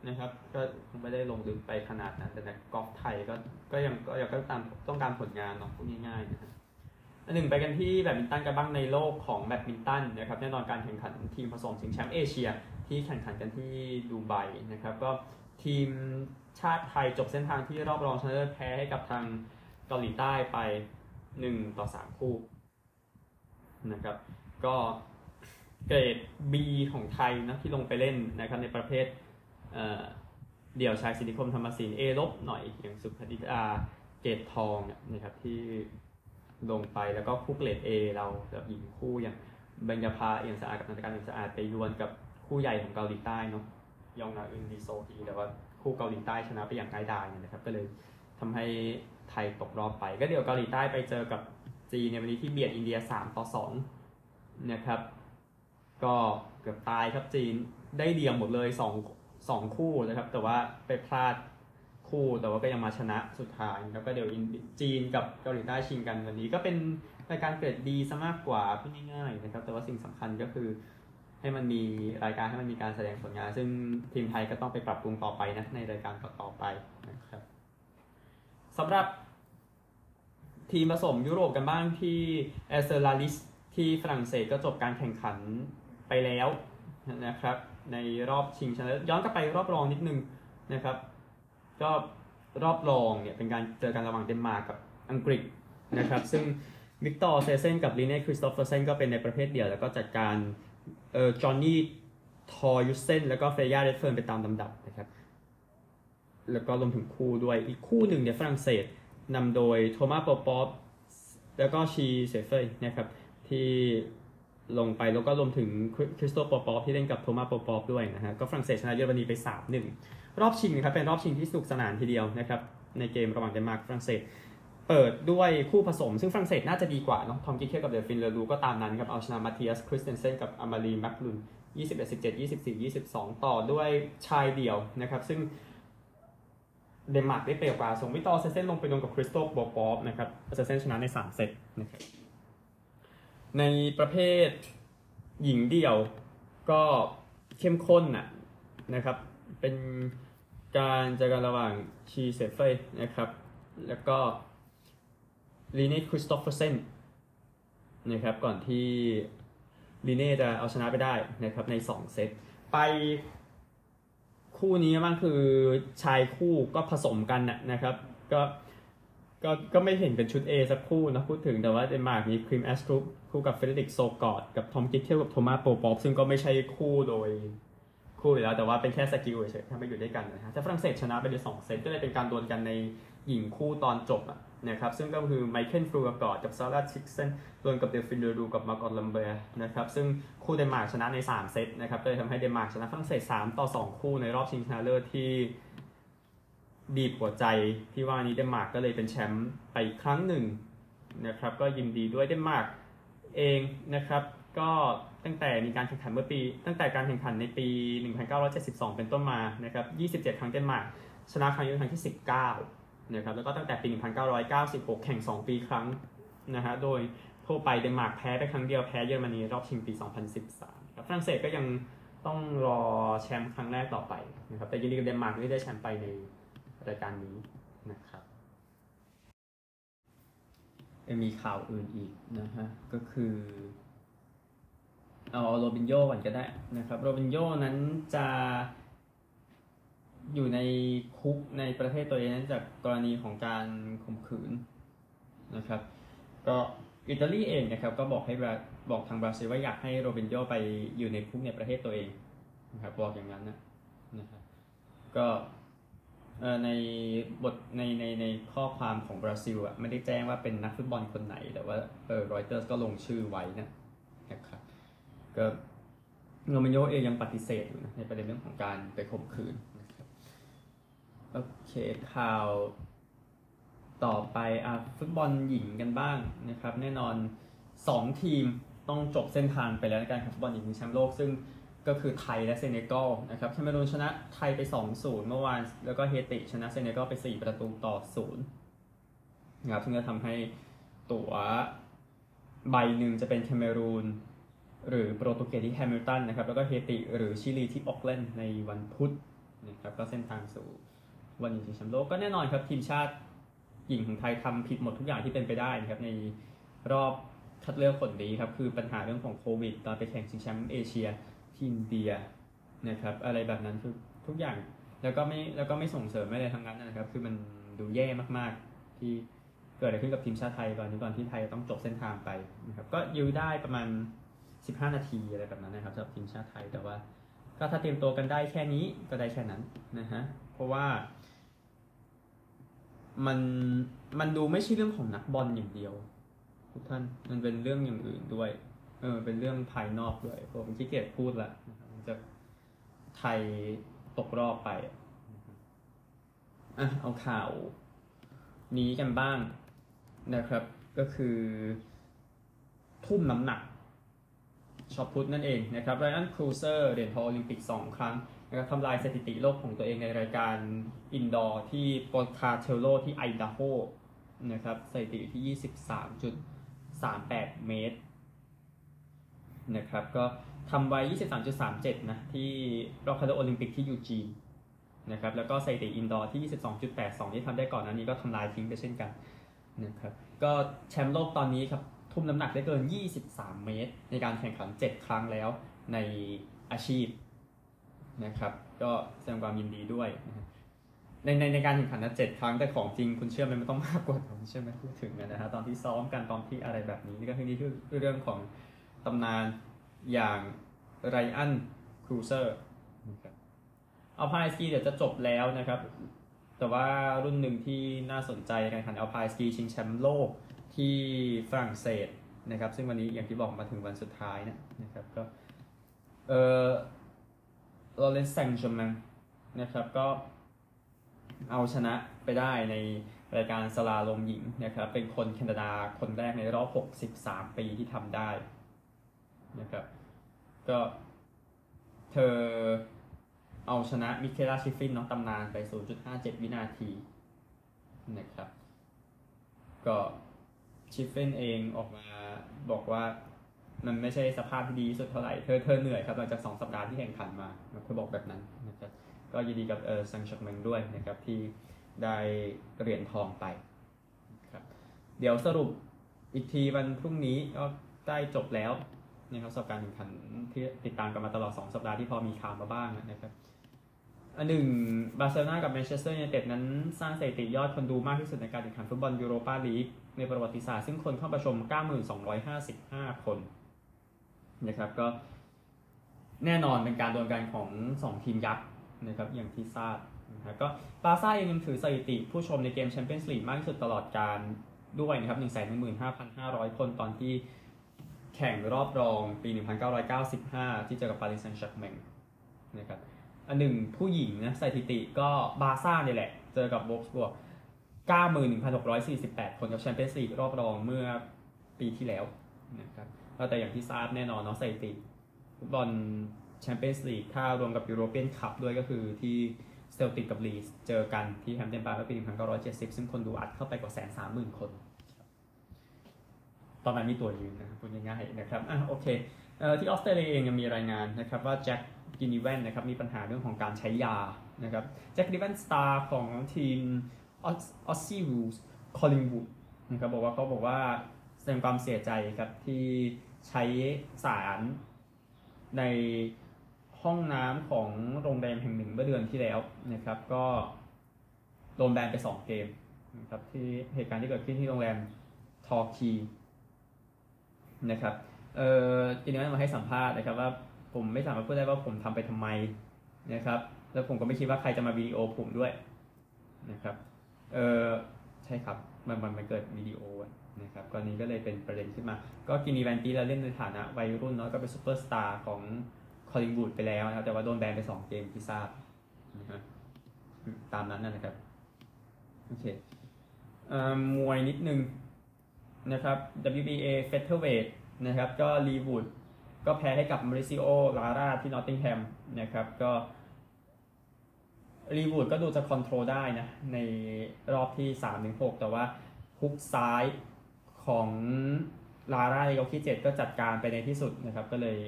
นะครับ ก็ไม่ได้ลงลึกไปขนาดนั้น แต่กอล์ฟไทยก็ก็ยังก็ยังก็ตามต้องการผลงานเนาะพูดง่ายๆนะครับอันหนึ่งไปกันที่แบดมินตันกันบ้างในโลกของแบดมินตันนะครับแน่นอนการแข่งขันทีมผสมชิงแชมป์เอเชีย ที่แข่งขันกันที่ดูไบนะครับ ก็ทีมชาติไทยจบเส้นทางที่รอบรองชนะเลิศแพ้ให้กับทางเกาหลีใต้ไป 1 ต่อ 3 คู่นะครับ ก็เกรด B ของไทยนะที่ลงไปเล่นนะครับในประเภท เดี่ยวชายสินิคมธรรมศิลป์ A ลบหน่อยอย่างสุภดิตาเกรดทองนะครับที่ลงไปแล้วก็คู่เกรด A เราแบบหญิงคู่อย่างเบญญาภาเอียมสะอาดกับนันทการเอียมสะอาดไปดวลกับคู่ใหญ่ของเกาหลีใต้เนาะยองนาอึนดีโซฮีแต่ว่าคู่เกาหลีใต้ชนะไปอย่างง่ายดายนะครับก็เลยทำให้ไทยตกรอบไป ก็เดี๋ยวเกาหลีใต้ไปเจอกับจีนในวันนี้ที่เบียดอินเดีย 3 ต่อ2นะครับ ก็เกือบตายครับจีนได้เดียมหมดเลย 2 2คู่นะครับ แต่ว่าไปพลาดคู่แต่ว่าก็ยังมาชนะสุดท้ายแล้วก็เดี๋ยวจีนกับเกาหลีใต้ชิงกันวันนี้ ก็เป็นรายการเกรดดีซะมากกว่าพูดง่ายๆนะครับ แต่ว่าสิ่งสำคัญก็คือให้มันมีรายการให้มันมีการแสดงผลงาน ซึ่งทีมไทยก็ต้องไปปรับปรุงต่อไปนะในรายการต่อๆไปนะครับสำหรับทีมผสมยุโรปกันบ้างที่เอเซอร์ลาลิสที่ฝรั่งเศสก็จบการแข่งขันไปแล้วนะครับ ในรอบชิงชนะเลิศย้อนกลับไปรอบรองนิดนึงนะครับ ก็รอบรองเนี่ยเป็นการเจอกันระหว่างเดนมาร์กกับอังกฤษนะครับ ซึ่งวิกตอร์เซเซนกับลีเน่คริสโตเฟอร์เซนก็เป็นในประเภทเดียว แล้วก็จัดการเอ่อจอห์นนี่ทอยุสเซนแล้วก็เฟย่าเรดเฟิร์นไปตามลำดับนะครับ แล้วก็รวมถึงคู่ด้วยอีกคู่หนึ่งเนี่ยฝรั่งเศสนำโดยโทมัสโปปอฟแล้วก็ชีเซเฟยนะครับที่ ลงไปแล้วก็รวมถึงคริสโตโปปอที่เล่นกับโทมัสโปปอด้วยนะฮะก็ฝรั่งเศสชนะเยอรมนีไป 3-1 รอบชิงนะครับเป็นรอบชิงที่สนุกสนานทีเดียวนะครับในเกมระหว่างเดนมาร์กฝรั่งเศสเปิดด้วยคู่ผสมซึ่งฝรั่งเศสน่าจะดีกว่าเนาะทอมกิเคกับเดลฟินเลรูก็ตามนั้นครับเอาชนะมาเทียสคริสเตนเซนกับอามารีแมคลุน21 17 24 22 ต่อด้วยชายเดี่ยวนะครับซึ่งเดนมาร์กได้เปรียบกว่าส่งวิตอเซเซนลงไปชนกับคริสโตฟบอปอฟนะครับเซเซนชนะใน 3 เซตนะครับ ในประเภทหญิงเดี่ยวก็เข้มข้นนะนะครับ เป็นการเจอกันระหว่างชีเซฟเฟยนะครับ แล้วก็ลีเน่คริสโตเฟอร์เซนนะครับ ก่อนที่ลีเน่จะเอาชนะไปได้นะครับใน 2 เซต ไปคู่นี้บ้างคือชายคู่ก็ผสมกันนะนะครับ ก็ ก็ก็ไม่เห็นเป็นชุด A สักคู่นะพูดถึงแต่ว่าเดนมาร์กมีคิมแอสตรูปคู่กับเฟเดริกโซกอดกับทอมกิทเทลกับโทมัสโปปอฟซึ่งก็ไม่ใช่คู่โดยคู่อยู่แล้วแต่ว่าเป็นแค่ skill เฉยๆถ้าไม่อยู่ด้วยกันนะฮะแต่ฝรั่งเศสชนะไปในสองเซตก็เลยเป็นการดวลกันในหญิงคู่ตอนจบอะนะครับซึ่งก็คือไมเคิลฟรูกอดกับซาร่าชิกเซนดวลกับเดลฟินเดรูกับมาร์กอตลัมเบร์นะครับซึ่งคู่เดนมาร์กชนะใน 3 เซตนะครับก็เลยทำให้เดนมาร์กชนะฝรั่งเศส3ต่อ 2 คู่ในรอบชิงชนะเลิศที่ บีบหัวใจที่ว่านี้เดนมาร์กก็เลยเป็นแชมป์ไปอีกครั้งหนึ่งนะครับ ก็ยินดีด้วยเดนมาร์กเองนะครับ ก็ตั้งแต่มีการแข่งขันเมื่อปี ตั้งแต่การแข่งขันในปี 1972 เป็นต้นมานะครับ 27 ครั้งเดนมาร์กชนะครั้งนี้เป็นครั้งที่ 19นะครับแล้วก็ตั้งแต่ปี 1996 แข่ง 2 ปีครั้งนะฮะโดยทั่วไปเดนมาร์กแพ้ไปครั้งเดียวแพ้เยอรมนีรอบชิงปี 2013ครับฝรั่งเศสก็ยังต้องรอแชมป์ครั้งแรกต่อไปนะครับแต่ยินดีกับเดนมาร์กที่ได้แชมป์ไปใน รายการนี้นะครับมีข่าวอื่นอีกนะฮะก็คือเอาโรบินโญ่ก่อนก็ได้นะครับโรบินโญ่นั้นจะอยู่ในคุกในประเทศตัวเองนั้นจากกรณีของการข่มขืนนะครับ ก็อิตาลีเองนะครับก็บอกให้บอกทางบราซิลว่าอยากให้โรบินโญ่ไปอยู่ในคุกในประเทศตัวเองนะครับบอกอย่างนั้นนะนะครับก็ ในบทในในในข้อความของบราซิลอะไม่ได้แจ้งว่าเป็นนักฟุตบอลคนไหน แต่ว่าเออรอยเตอร์สก็ลงชื่อไว้นะนะครับก็โรบินโญ่เองยังปฏิเสธอยู่นะในประเด็นเรื่องของการไปข่มขืนโอเคข่าวต่อไปอะฟุตบอลหญิงกันบ้างนะครับ แน่นอน 2 ทีมต้องจบเส้นทางไปแล้วในการแข่งฟุตบอลหญิงชิงแชมป์โลก ซึ่ง ก็คือไทยและเซเนกัลนะครับแคเมรูนชนะไทยไป 2-0 เมื่อวาน แล้วก็เฮติชนะเซเนกัลไป 4 ประตูต่อ0นะครับซึ่งก็ทำให้ตั๋วใบหนึ่งจะเป็นแคเมรูนหรือโปรตุเกสที่แฮมิลตันนะครับ แล้วก็เฮติ หรือชิลีที่โอ๊คแลนด์ในวันพุธนะครับก็เส้นทางสู่วันชิงแชมป์โลกก็แน่นอนครับ ทีมชาติหญิงของไทยทำผิดหมดทุกอย่างที่เป็นไปได้นะครับในรอบคัดเลือกผลดีครับ คือปัญหาเรื่องของโควิด ตอนไปแข่งชิงแชมป์เอเชีย ที่อินเดียนะครับ อะไรแบบนั้นคือทุกอย่าง แล้วก็ไม่แล้วก็ไม่ส่งเสริมไม่เลยทั้งนั้นนะครับ คือมันดูแย่มากๆ ที่เกิดอะไรขึ้นกับทีมชาติไทยก่อนนี้ก่อนที่ไทยต้องจบเส้นทางไปนะครับ ก็ยื้อได้ประมาณ 15 นาทีอะไรแบบนั้นนะครับสำหรับทีมชาติไทยแต่ว่า ก็ถ้าเตรียมตัวกันได้แค่นี้ก็ได้แค่นั้นนะฮะเพราะว่ามันมันดูไม่ใช่เรื่องของนักบอลอย่างเดียว ทุกท่านมันเป็นเรื่องอย่างอื่นด้วย เออเป็นเรื่องภายนอกด้วยผมขี้เกียจพูดละมันจะไทยตกรอบไปอะเอาข่าวนี้กันบ้างนะครับ ก็คือ ทุ่มน้ำหนัก shot put นั่นเองนะครับไรอันครูเซอร์เหรียญทองโอลิมปิก 2 ครั้งนะครับทำลายสถิติโลกของตัวเองในรายการ indoor ที่ปอคาเทลโลที่ไอดาโฮนะครับสถิติที่ 23.38 เมตร นะครับ ก็ทำไว้ 23.37 นะที่รอบคัดเลือกโอลิมปิกที่ยูจีนนะครับแล้วก็สถิติ indoor ที่ 22.82 ที่ทำได้ก่อนหน้านี้ก็ทำลายทิ้งไปเช่นกันนะครับก็แชมป์โลกตอนนี้ครับทุ่มน้ำหนักได้เกิน 23 เมตร ในการแข่งขัน 7 ครั้งแล้วในอาชีพนะครับก็แสดงความยินดีด้วยในในในการแข่งขันนะเจ็ดครั้งแต่ของจริงคุณเชื่อไหมมันต้องมากกว่านั้นใช่ไหมพูดถึงนะฮะตอนที่ซ้อมกันตอนที่อะไรแบบนี้นี่ก็คือนี่คือเรื่องของ ตำนานอย่างไรอันครูเซอร์เอาพายสกีเดี๋ยวจะจบแล้วนะครับ แต่ว่ารุ่นหนึ่งที่น่าสนใจการแข่งขันอัลพายสกีชิงแชมป์โลกที่ฝรั่งเศสนะครับ ซึ่งวันนี้อย่างที่บอกมาถึงวันสุดท้ายนะนะครับก็เออลอเรนซ์แซงชแมงนะครับก็เอาชนะไปได้ในรายการสลาลมหญิงนะครับ เป็นคนแคนาดาคนแรกในรอบ 63 ปีที่ทำได้ นะครับ ก็เธอเอาชนะมิเคลาชิฟฟินเนาะตำนานไป 0.57 วินาทีนะครับ ก็ชิฟฟินเองออกมาบอกว่ามันไม่ใช่สภาพที่ดีสุดเท่าไหร่ เธอเธอเหนื่อยครับหลังจาก 2 สัปดาห์ที่แข่งขันมา เธอบอกแบบนั้นนะครับ ก็ยินดีกับเออซังชักเมงด้วยนะครับ ที่ได้เหรียญทองไปครับ เดี๋ยวสรุปอีกทีวันพรุ่งนี้ก็ใกล้จบแล้ว นะครับสำหรับการแข่งขันที่ติดตามกันมาตลอด 2 สัปดาห์ที่พอมีข่าวมาบ้างนะครับอันหนึ่งบาร์เซโลนากับแมนเชสเตอร์ยูไนเต็ดนั้นสร้างสถิติยอดคนดูมากที่สุดในการแข่งขันฟุตบอลยูโรปาลีกในประวัติศาสตร์ซึ่งคนเข้าไปชม 9255 คนนะครับก็แน่นอนเป็นการดวลกันของ 2 ทีมยักษ์นะครับอย่างที่ทราบนะครับก็บาซ่าเองยังถือสถิติผู้ชมในเกมแชมเปี้ยนส์ลีกมากที่สุดตลอดการด้วยนะครับ115,500 คนตอนที่ แข่งรอบรองปี 1995 ที่เจอกับปารีสแซงต์แชร์กแมงนะครับอันหนึ่งผู้หญิงนะสถิติก็บาซ่าเนี่ยแหละ เจอกับโวล์ฟสบวร์ก91,648 คนกับแชมเปี้ยนส์ลีกรอบรองเมื่อปีที่แล้วนะครับแต่อย่างที่ทราบแน่นอนเนาะสถิติฟุตบอลแชมเปี้ยนส์ลีกถ้ารวมกับยูโรเปียนคัพด้วยก็คือที่เซลติกกับลีดส์เจอกันที่แฮมป์เดนพาร์คเมื่อปี 1970 ซึ่งคนดูอัดเข้าไปกว่าแสนสามหมื่นคน ตอนนั้นมีตัวยืนนะครับพูดง่ายๆนะครับอะโอเคเอ่อที่ออสเตรเลียเองยังมีรายงานนะครับว่าแจ็คกินนิแวนนะครับมีปัญหาเรื่องของการใช้ยานะครับแจ็คกินนิแวนสตาร์ของทีม Aussie Rules คอลลิงวูดนะครับบอกว่าเขาบอกว่าแสดงความเสียใจครับที่ใช้สารในห้องน้ำของโรงแรมแห่งหนึ่งเมื่อเดือนที่แล้วนะครับก็โดนแบนไป 2 เกมนะครับที่เหตุการณ์ที่เกิดขึ้นที่โรงแรมทอร์คี นะครับเอ่ออินเดียมาให้สัมภาษณ์นะครับว่าผมไม่สามารถพูดได้ว่าผมทำไปทำไมนะครับ แล้วผมก็ไม่คิดว่าใครจะมาวิดีโอผมด้วยนะครับเออใช่ครับมันมันมันเกิดวิดีโอนะครับกรณีก็เลยเป็นประเด็นขึ้นมา ก็กินีแวนตี้เราเล่นในฐานะวัยรุ่นเนาะก็เป็นซูเปอร์สตาร์ของคอลลิงวูดไปแล้วนะครับแต่ว่าโดนแบนไป 2 เกมที่ทราบนะฮะตามนั้นนะครับ โอเคมวยนิดนึง นะครับ WBA Featherweight นะครับก็รีวูดก็แพ้ให้กับมาริซิโอลาร่าที่นอตติงแฮมนะครับก็รีวูดก็ดูจะ control ได้นะ ในรอบที่ 3-6 แต่ว่าฮุกซ้ายของลาร่าในยกที่ 7 ก็จัดการไปในที่สุดนะครับ ก็เลย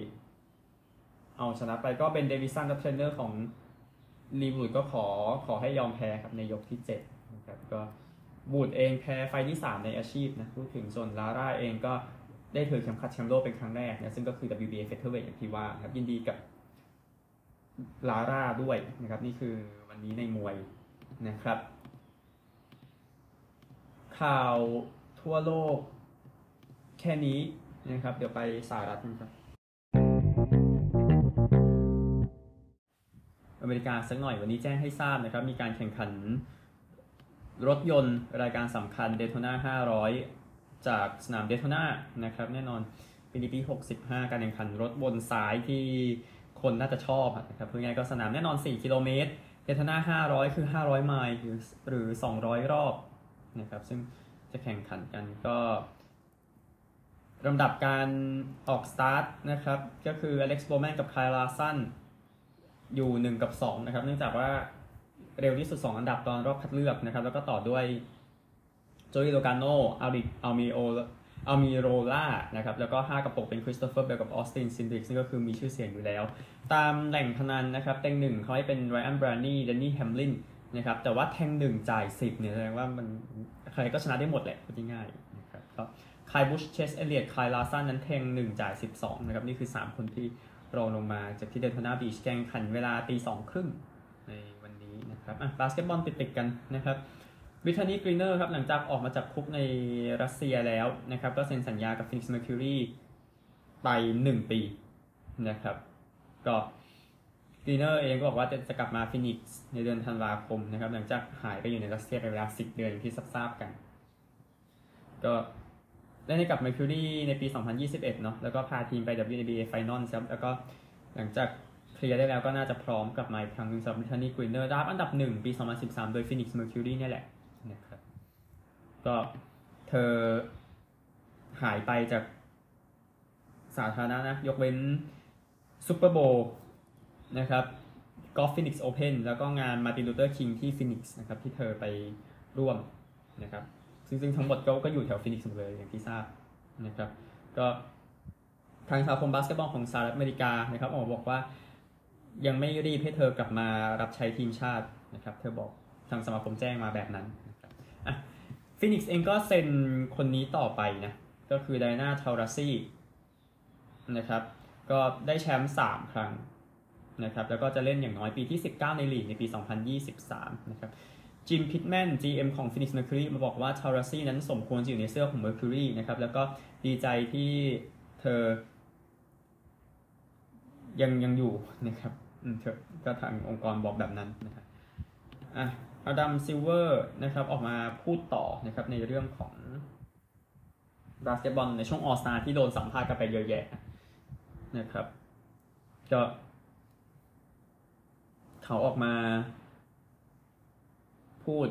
เอาชนะไปก็เป็นเดวิสันกับเทรนเนอร์ของลีวูดก็ขอขอให้ยอมแพ้ครับในยกที่7นะครับก็ วูดเองแพ้ไฟต์ที่ 3 ในอาชีพนะพูดถึงส่วนลาร่าเองก็ได้ถือเข็มขัดแชมป์โลกเป็นครั้งแรกนะซึ่งก็คือ WBA Featherweight อย่างที่ว่าครับยินดีกับลาร่าด้วยนะครับนี่คือวันนี้ในมวยนะครับ ข่าวทั่วโลกแค่นี้นะครับ เดี๋ยวไปสหรัฐกันครับ อเมริกาสักหน่อยวันนี้แจ้งให้ทราบนะครับ มีการแข่งขัน รถยนต์รายการสำคัญ Daytona 500 จากสนามเดโทนานะครับ แน่นอนปีนี้ปี 65 การแข่งขันรถบนสายที่คนน่าจะชอบนะครับเพื่อไงก็สนามแน่นอน 4 กิโลเมตรเดย์โทนา500 คือ 500 ไมล์หรือ 200 รอบนะครับซึ่งจะแข่งขันกันก็ลำดับการออกสตาร์ทนะครับ ก็คืออเล็กซ์โบแมนกับคายลาร์สันอยู่ 1 กับ 2 นะครับ เนื่องจากว่า เร็วที่สุด 2 อันดับตอนรอบคัดเลือกนะครับ แล้วก็ต่อด้วยโจอี้โลกาโนอาริคอัลมิโออัลมิโรล่านะครับ แล้วก็ 5กับ 6เป็นคริสโตเฟอร์เบลกับออสตินซินดิกซึ่งก็คือมีชื่อเสียงอยู่แล้ว ตามแหล่งพนันนะครับ เต็งหนึ่งเขาให้เป็นไรอันเบลนี่เดนนี่แฮมลินนะครับ แต่ว่าแทงหนึ่งจ่าย 10เนี่ยแสดงว่ามันใครก็ชนะได้หมดแหละพูดง่ายๆนะครับก็คายบุชเชสเอลเลียตคายลาร์สันนั้นแทง1จ่าย 12นะครับ นี่คือ 3 คนที่รองลงมาจากที่เดย์โทนาบีชแข่งขันเวลาตีสองครึ่ง ครับอะบาสเกตบอลติดๆกันนะครับบริทนีกรีเนอร์ครับหลังจากออกมาจากคุกในรัสเซียแล้วนะครับก็เซ็นสัญญากับฟินิกส์เมอร์คิวรีไป 1 ปีนะครับก็กรีเนอร์เองก็บอกว่าจะจะกลับมาฟินิกส์ในเดือนธันวาคมนะครับหลังจากหายไปอยู่ในรัสเซียเป็นเวลา 10 เดือนที่ทราบกัน ก็ได้เล่นกับ Mercury ในปี 2021 เนาะแล้วก็พาทีมไป WNBA Finals ครับแล้วก็หลังจาก เคลียร์ได้แล้วก็น่าจะพร้อมกลับมาอีกครั้งหนึ่งสำหรับ Brittany Griner ได้อันดับ1ปี 2013 โดย Phoenix Mercury เนี่ยแหละนะครับก็เธอหายไปจากสาธารณะนะ ยกเว้นซูเปอร์โบวล์นะครับกอล์ฟฟินิกส์โอเพนแล้วก็งานมาร์ตินลูเทอร์คิงที่ฟินิกส์นะครับที่เธอไปร่วมนะครับซึ่งซึ่งทั้งหมดก็ก็อยู่แถวฟินิกส์หมดเลยอย่างที่ทราบนะครับก็ทางสมาคมบาสเกตบอลของสหรัฐอเมริกานะครับออกบอกว่า ยังไม่รีบให้เธอกลับมารับใช้ทีมชาตินะครับ เธอบอกทางสมาคมแจ้งมาแบบนั้นนะครับฟินิกส์เองก็เซ็นคนนี้ต่อไปนะ ก็คือไดนาทาราซี่นะครับ ก็ได้แชมป์3ครั้งนะครับ แล้วก็จะเล่นอย่างน้อยปีที่ 19 ในลีกในปี 2023 นะครับจิมพิทแมน GM ของ Phoenix Mercury มาบอกว่าทาราซี่นั้นสมควรจะอยู่ในเสื้อของ Mercury นะครับ แล้วก็ดีใจที่เธอ ยังยังอยู่นะครับก็ทางองค์กรบอกแบบนั้นนะครับอะอดัมซิลเวอร์นะครับออกมาพูดต่อนะครับในเรื่องของบาสเกตบอลในช่วง All-Star ที่โดนสัมภาษณ์กันไปเยอะแยะนะครับ ก็เขาออกมาพูด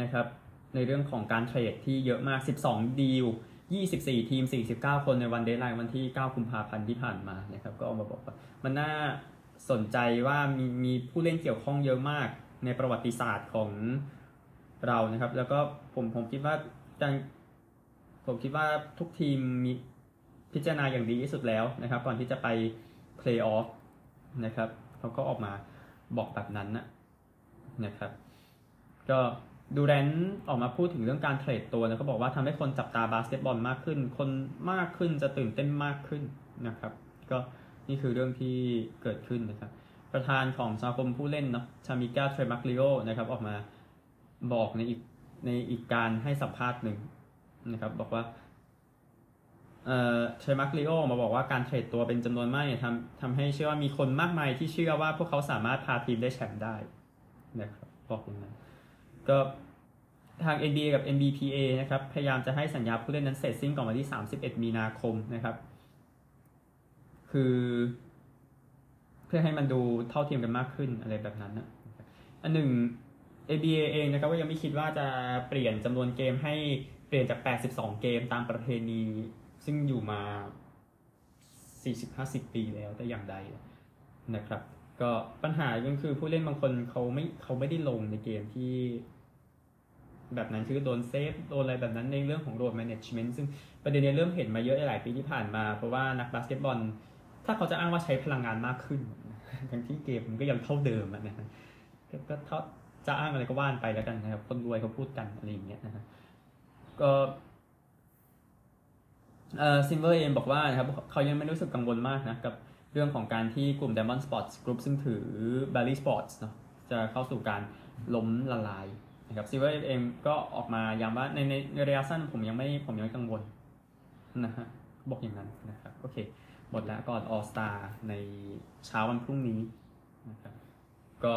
นะครับในเรื่องของการ trade ที่เยอะมาก 12 ดีล 24 ทีม 49 คนในวัน deadline วันที่ 9 กุมภาพันธ์ที่ผ่านมานะครับก็ออกมาบอกว่ามันน่าสนใจว่ามีมีผู้เล่นเกี่ยวข้องเยอะมากในประวัติศาสตร์ของเรานะครับ แล้วก็ผมผมคิดว่าการผมคิดว่าทุกทีมมีพิจารณาอย่างดีที่สุดแล้วนะครับ ก่อนที่จะไปเพลย์ออฟนะครับเขาก็ออกมาบอกแบบนั้นนะนะครับ ก็ ดูแรนออกมาพูดถึงเรื่องการ trade ตัวนะเขาบอกว่าทำให้คนจับตาบาสเกตบอลมากขึ้น คนมากขึ้นจะตื่นเต้นมากขึ้นนะครับ ก็นี่คือเรื่องที่เกิดขึ้นนะครับ ประธานของสมาคมผู้เล่นเนาะชามิก้าเทรมักลิโอนะครับออกมาบอกในอีกในอีกการให้สัมภาษณ์หนึ่งนะครับ บอกว่าเอ่อเทรมักลิโอมาบอกว่าการ trade ตัวเป็นจำนวนมากเนี่ยทำทำให้เชื่อว่ามีคนมากมายที่เชื่อว่าพวกเขาสามารถพาทีมได้แชมป์ได้นะครับบอกอย่างนั้น ก็ทาง NBA กับ NBPA นะครับ พยายามจะให้สัญญาผู้เล่นนั้นเสร็จสิ้นก่อนวันที่ 31 มีนาคมนะครับ คือเพื่อให้มันดูเท่าเทียมกันมากขึ้นอะไรแบบนั้นนะอันหนึ่ง ABA เองนะครับก็ยังไม่คิดว่าจะเปลี่ยนจำนวนเกมให้เปลี่ยนจาก 82 เกมตามประเพณี ซึ่งอยู่มา 40-50 ปีแล้วแต่อย่างใดนะครับ ก็ปัญหาก็คือผู้เล่นบางคนเขาไม่เขาไม่ได้ลงในเกมที่ แบบนั้นคือโดน save โดนอะไรแบบนั้นในเรื่องของ load management ซึ่งประเด็นนี้เริ่มเห็นมาเยอะหลายปีที่ผ่านมา เพราะว่านักบาสเกตบอล ถ้าเขาจะอ้างว่าใช้พลังงานมากขึ้น ทั้งที่เกมมันก็ยังเท่าเดิมอะนะฮะก็เท่าจะอ้างอะไรก็ว่ากันไปแล้วกันนะครับคนรวยเขาพูดกันอะไรอย่างเงี้ยนะฮะก็เอ่อซิลเวอร์เองบอกว่านะครับเขายังไม่รู้สึกกังวลมากนะกับ เรื่องของการที่กลุ่ม Diamond Sports Group ซึ่งถือ Bally Sports เนาะจะเข้าสู่การล้มละลายนะครับซิลเวอร์เองก็ออกมาย้ำว่าในในระยะสั้นผมยังไม่ผมยังไม่กังวลนะฮะบอกอย่างนั้นนะครับโอเคหมดแล้วก่อน All-Star ในเช้าวันพรุ่งนี้นะครับก็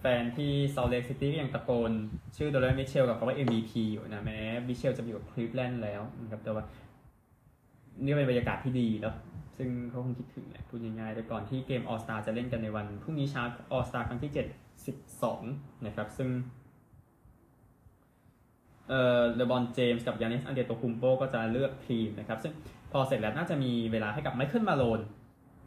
แฟนที่ซ a ลเล k ซิตี้ก็ยังตะโกน ชื่อโดโนแวนมิเชลกับคำว่า MVP อยู่นะแม้มิเชลจะอยู่กับคลิฟแลนด์แล้วนะครับแต่ว่า นี่เป็นบรรยากาศที่ดีแล้วซึ่งเขาคงคิดถึงแหละพูดง่ายๆแต่ก่อนที่เกม All-Star จะเล่นกันในวันพรุ่งนี้เช้า All-Star ครั้งที่72นะครับ ซึ่งเอ่อเลบอนเจมส์กับยานิสอันเทโทคุมโปก็จะเลือกทีมนะครับ ซึ่งพอเสร็จแล้วน่าจะมีเวลาให้กับไมเคิลมาโลน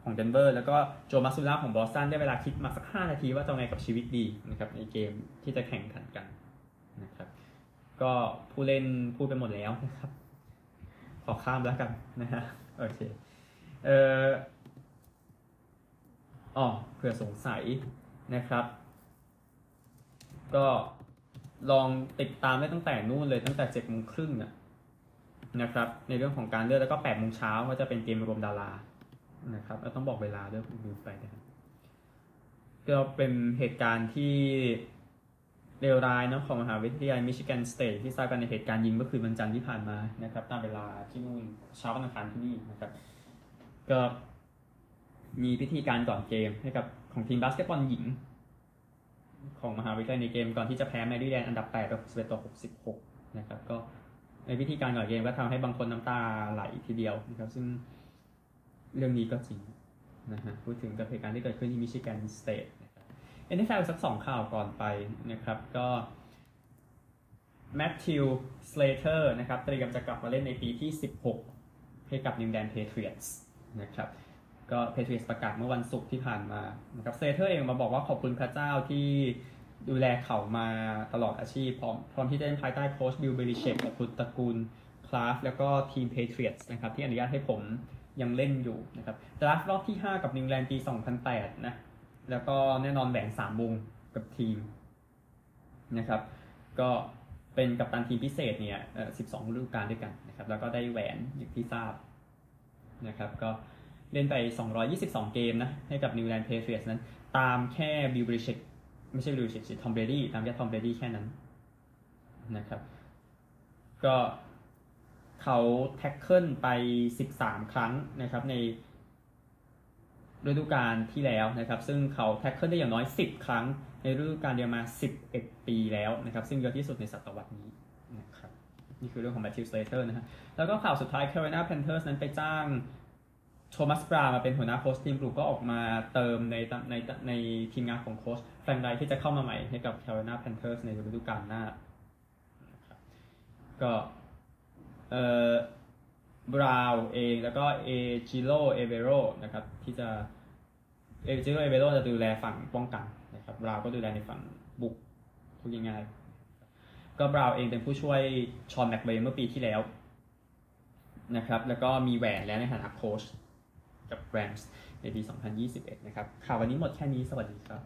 ของเดนเวอร์แล้วก็โจมาซูล่าของบอสตันได้เวลาคิดมาสัก 5 นาทีว่าจะไงกับชีวิตดีนะครับในเกมที่จะแข่งขันกันนะครับ ก็ผู้เล่นพูดไปหมดแล้วนะครับ อข้ามแล้วกันนะฮะโอเคเอ่ออ๋อเผื่อสงสัยนะครับ ก็ลองติดตามได้ตั้งแต่นู่นเลยตั้งแต่เจ็ดโมงครึ่งนะนะครับ ในเรื่องของการเลือกแล้วก็แปดโมงเช้าก็จะเป็นเกมรวมดารานะครับแล้วต้องบอกเวลาด้วยลืมไปนะครับก็เป็นเหตุการณ์ที่ เลวร้ายเนอะของมหาวิทยาลัยมิชิแกนสเตทที่ทราบกันในเหตุการณ์ยิงเมื่อคืนวันจันทร์ที่ผ่านมานะครับ ตามเวลาที่นู่นเช้าวันอังคารที่นี่นะครับก็มีพิธีการก่อนเกมให้กับของทีมบาสเกตบอลหญิง ของมหาวิทยาลัยในเกมก่อนที่จะแพ้แมรี่แลนด์อันดับ8ต่อ11ต่อ66นะครับ ก็ในพิธีการก่อนเกมก็ทำให้บางคนน้ำตาไหลทีเดียวนะครับ ซึ่งเรื่องนี้ก็จริงนะฮะพูดถึงกับเหตุการณ์ที่เกิดขึ้นที่มิชิแกนสเตท NFL สักสองข่าวก่อนไปนะครับ ก็แมทธิวสเลเตอร์นะครับเตรียมจะกลับมาเล่นในปีที่ 16 ให้กับนิวอิงแลนด์แพทริออตส์นะครับก็แพทริออตส์ประกาศเมื่อวันศุกร์ที่ผ่านมานะครับสเลเตอร์เองมาบอกว่าขอบคุณพระเจ้าที่ดูแลเขามาตลอดอาชีพ พร้อมพร้อมที่จะเล่นภายใต้โค้ช Bill Belichick กับคุณตระกูล Kraft แล้วก็ทีม Patriots นะครับที่อนุญาตให้ผมยังเล่นอยู่นะครับ draft รอบที่ 5 กับ New England ปี 2008 นะ แล้วก็แน่นอนแหวน 3วงกับทีมนะครับ ก็เป็นกัปตันทีมพิเศษเนี่ยเอ่อ12ฤดูกาลด้วยกันนะครับ แล้วก็ได้แหวนอย่างที่ทราบนะครับ ก็เล่นไป 222 เกมนะ ให้กับ New England Patriots นั้น ตามแค่ Bill Belichick ไม่ใช่ Bill Belichick สิ Tom Brady ตามแค่ Tom Brady แค่นั้นนะครับ ก็เขา tackle ไป 13 ครั้งนะครับใน ฤดูกาลที่แล้วนะครับ ซึ่งเขา tackle ได้อย่างน้อย 10 ครั้ง ในฤดูกาลเดียวมา 11 ปีแล้วนะครับ ซึ่งเยอะที่สุดในศตวรรษนี้นะครับนี่คือเรื่องของ Matthew Slater นะฮะแล้วก็ข่าวสุดท้าย Carolina Panthers นั้นไปจ้างThomas Brown มาเป็นหัวหน้าโค้ชทีมบุกก็ออกมาเติมในในในทีมงานของโค้ช Frank Reich ที่จะเข้ามาใหม่ให้กับ Carolina Panthers ในฤดูกาลหน้านะครับก็เอ่อ Brown เองแล้วก็ Ejiro Evero นะครับที่จะ Ejiro Evero จะดูแลฝั่งป้องกันนะครับ Brown ก็ดูแลในฝั่งบุกพูดง่ายๆก็ Brown เองเป็นผู้ช่วย Sean McVay เมื่อปีที่แล้วนะครับแล้วก็มีแหวนแล้วในฐานะโค้ชกับแรมส์ในปี 2021 นะครับข่าววันนี้หมดแค่นี้สวัสดีครับ